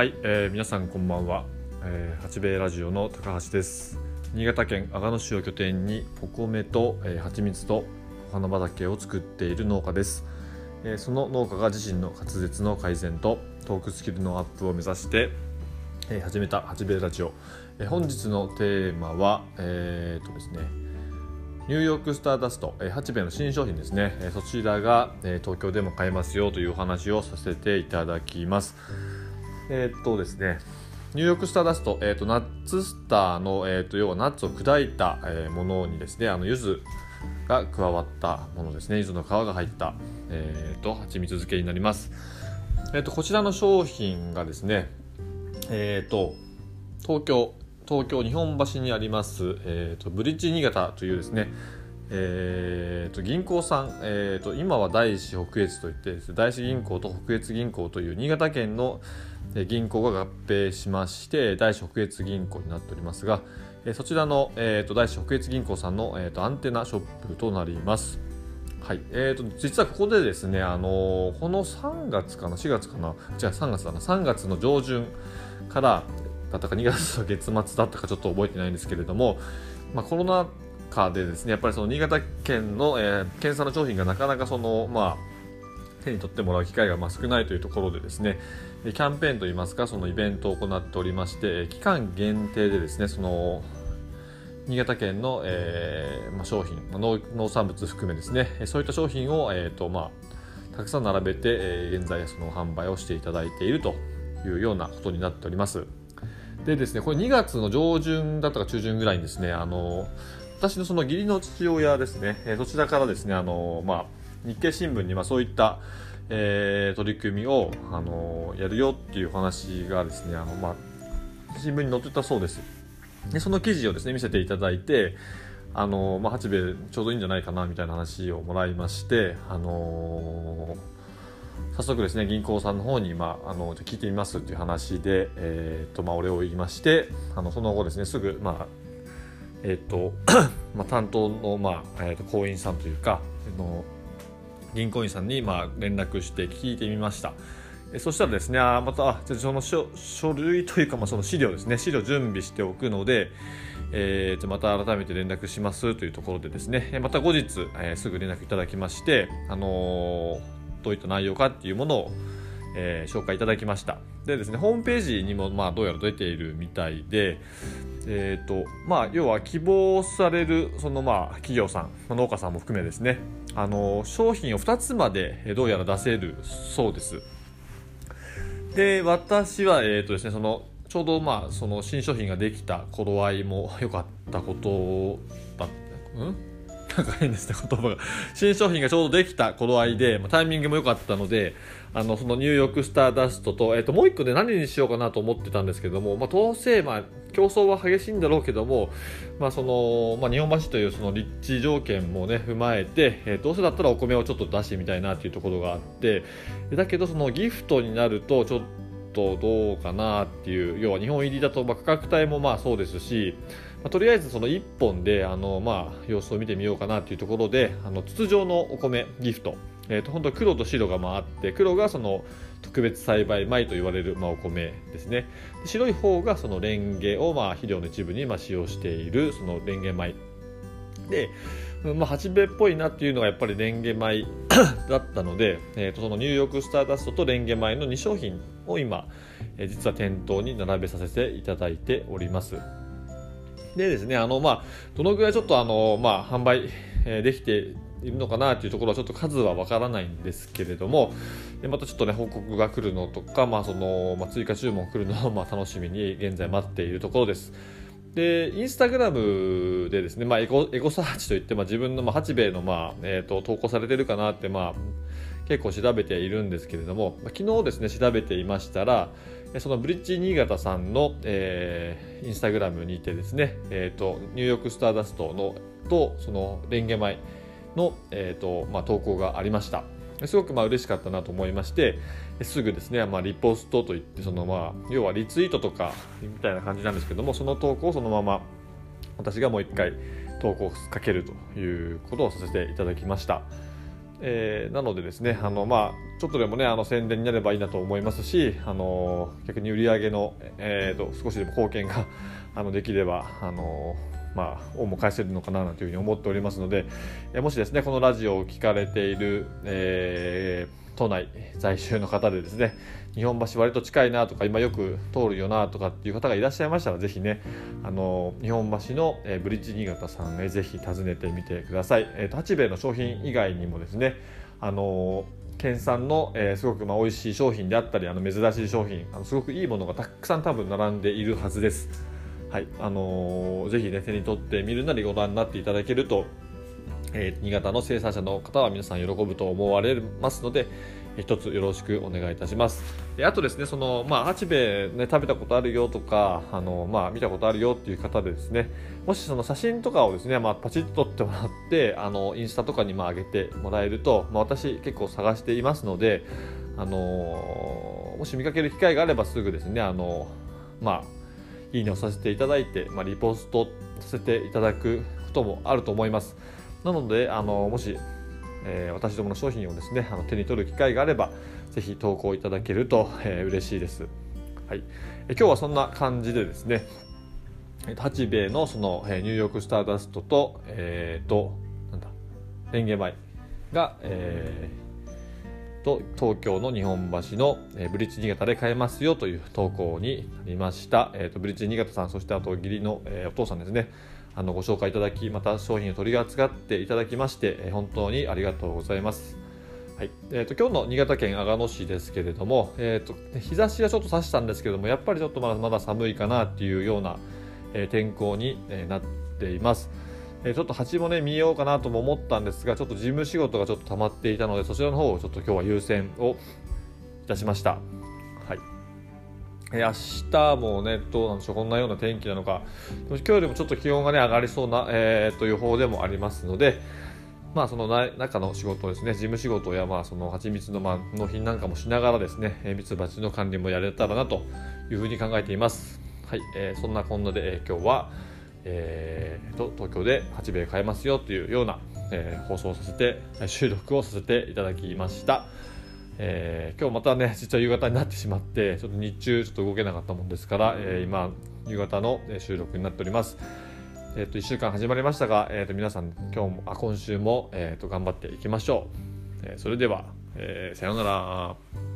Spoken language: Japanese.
はい、えー皆さんこんばんは、えー、八兵衛ラジオの高橋です。新潟県阿賀野市を拠点にお米と、えー、蜂蜜とお花畑を作っている農家です、えーその農家が自身の滑舌の改善とトークスキルのアップを目指して、えー始めた八兵衛ラジオ、えー本日のテーマはえー、とですねニューヨークスターダスト、えー、八兵衛の新商品ですね、えーそちらが、えー東京でも買えますよというお話をさせていただきます。えーっとですね、ニューヨークスターダスト、えーっとナッツスターの、えーっと要はナッツを砕いた、えものにですね、あの柚子が加わったものですね、柚子の皮が入った、えーっと蜂蜜漬けになります。えーっとこちらの商品がですね、えーっと東京東京日本橋にあります、えー、とブリッジ新潟というですね、えー、と銀行さん、えー、と今は大師北越といってですね大師銀行と北越銀行という新潟県の銀行が合併しまして大師北越銀行になっておりますが、そちらの、えー、と大師北越銀行さんの、えー、とアンテナショップとなります。はいえー、と実はここでですね、あのーこの3月かな4月かなじゃあ3月だな3月の上旬からだったか2月の月末だったかちょっと覚えてないんですけれども、まあ、コロナ禍でですねやっぱりその新潟県の、えー県産の商品がなかなかそのまあ手に取ってもらう機会がまあ少ないというところでですねキャンペーンといいますかそのイベントを行っておりまして期間限定でですねその新潟県の、えーまあ、商品農農産物含めですねそういった商品を、えーとまあ、たくさん並べて、え現在その販売をしていただいているというようなことになっております。でですねこれ2月の上旬だったか中旬ぐらいにですねあの私のその義理の父親ですね、えそちらからですねあの、まあ、日経新聞にまあそういった、えー取り組みをあのやるよっていう話がですねあの、まあ、新聞に載ってたそうです。でその記事をですね見せていただいてあの、まあ、八兵衛ちょうどいいんじゃないかなみたいな話をもらいましてあの早速ですね銀行さんの方に、まあ、あの聞いてみますっていう話で、えーとまあ、お礼を言いましてあのその後ですねすぐ、まあえーと まあ、担当の、まあえー、と行員さんというかの銀行員さんに、まあ、連絡して聞いてみました。えそしたらですね、あまたその書書類というか、まあ、その資料ですね、資料準備しておくので、えー、とまた改めて連絡しますというところでですね、えまた後日、えーすぐ連絡いただきまして、あのーどういった内容かっていうものを、えー紹介いただきました。でですね、ホームページにも、まあ、どうやら出ているみたいで、えーとまあ、要は希望されるその、まあ、企業さん、農家さんも含めですね、あの商品を2つまでどうやら出せるそうです。で私は、えーとですね、そのちょうど、まあ、その新商品ができた頃合いも良かったことだうんなんか変ですね言葉が。新商品がちょうどできた頃合いで、まあ、タイミングも良かったのであのそのニューヨークスターダストと,、えー、ともう一個で何にしようかなと思ってたんですけども、まあ、どうせ、まあ、競争は激しいんだろうけども、まあそのまあ、日本橋というその立地条件も、ね、踏まえて、えーどうせだったらお米をちょっと出してみたいなというところがあってでだけどそのギフトになるとちょっとどうかなっていう要は日本入りだとまあ価格帯もまあそうですし、まあとりあえずその1本であのまあ様子を見てみようかなっていうところであの筒状のお米ギフト、えー、と本当黒と白がまああって黒がその特別栽培米と言われる、まあ、お米ですね。白い方がそのレンゲをまあ肥料の一部にまあ使用しているそのレンゲ米。で、まあ、八兵衛っぽいなっていうのがやっぱりレンゲ米 だったので、えー、とそのニューヨークスターダストとレンゲ米の2商品を今、えー実は店頭に並べさせていただいております。でですね、あの、まあ、どのぐらいちょっとあの、まあ、販売、えーできているのかなというところはちょっと数はわからないんですけれども、でまたちょっとね、報告が来るのとか、まあ、その、まあ、追加注文来るのを、まあ、楽しみに現在待っているところです。で、インスタグラムでですね、まあ、エゴエゴサーチといって、まあ、自分の、まあ、八兵衛の、まあ、えっ、と、投稿されてるかなって、まあ、結構調べているんですけれども、まあ昨日ですね、調べていましたら、そのブリッジ新潟さんの、えーインスタグラムにてですね、えー、とニューヨークスターダストのとそのレンゲ米の、えーとまあ、投稿がありました。すごくまあ嬉しかったなと思いましてすぐですね、まあ、リポストといってその、まあ、要はリツイートとかみたいな感じなんですけどもその投稿をそのまま私がもう一回投稿をかけるということをさせていただきました。えー、なのでですねあの、まあ、ちょっとでもねあの宣伝になればいいなと思いますしあの逆に売り上げの、えーと、少しでも貢献が あのできればあのまあ、恩も返せるのかなというふうに思っておりますので、えもしですねこのラジオを聞かれている、えー、都内在住の方でですね 日本橋割と近いなとか今よく通るよなとかっていう方がいらっしゃいましたらぜひねあの日本橋の、え、ブリッジ新潟さんへぜひ訪ねてみてください、えーと、八兵衛の商品以外にもですねあの県産の、えー、すごくまあ美味しい商品であったりあの珍しい商品あのすごくいいものがたくさん多分並んでいるはずです。はいあのー、ぜひね手に取ってみるなりご覧になっていただけると、えー、新潟の生産者の方は皆さん喜ぶと思われますので一つよろしくお願いいたします。であとですね、その、まあ、八兵衛ね、食べたことあるよとか、あの、まあ、見たことあるよっていう方でですね、もしその写真とかをですね、まあ、パチッと撮ってもらって、あの、インスタとかにまあ上げてもらえると、まあ、私結構探していますので、あのもし見かける機会があればすぐですね、あのまあ、いいねをさせていただいて、まあ、リポストさせていただくこともあると思います。なので、あのもしえー、私どもの商品をですねあの手に取る機会があればぜひ投稿いただけると、えー、嬉しいです、はい。え今日はそんな感じでですね八兵衛のその、えー、ニューヨークスターダストと,、えーと、なんだレンゲ米が、え、と東京の日本橋の、えー、ブリッジ新潟で買えますよという投稿になりました、えーと、ブリッジ新潟さんそしてあと義理の、えー、お父さんですねあのご紹介いただきまた商品を取り扱っていただきまして、え本当にありがとうございます。はいえーと、今日の新潟県阿賀野市ですけれども、えーと、日差しはちょっと差したんですけどもやっぱりちょっとまだまだ寒いかなっていうような、えー、天候に、えなっています。え、ちょっと蜂もね見ようかなとも思ったんですがちょっと事務仕事がちょっと溜まっていたのでそちらの方をちょっと今日は優先をいたしました。はい。え明日もね、どうなんでしょう、こんなような天気なのか、今日よりもちょっと気温がね、上がりそうな、えー、と予報でもありますので、まあ、その中の仕事ですね、事務仕事や、まあ、その蜂蜜の、まあ、納品なんかもしながらですね、えー、蜜蜂の管理もやれたらなというふうに考えています。はい、えー、そんなこんなで、えー、今日は、えーと、東京で八兵衛買えますよというような、えー、放送させて、収録をさせていただきました。えー、今日またね実は夕方になってしまってちょっと日中ちょっと動けなかったもんですから、えー、今夕方の収録になっております。えーと、1週間始まりましたが、えーと、皆さん今日もあ今週も、えーと、頑張っていきましょう。えー、それでは、えー、さようなら。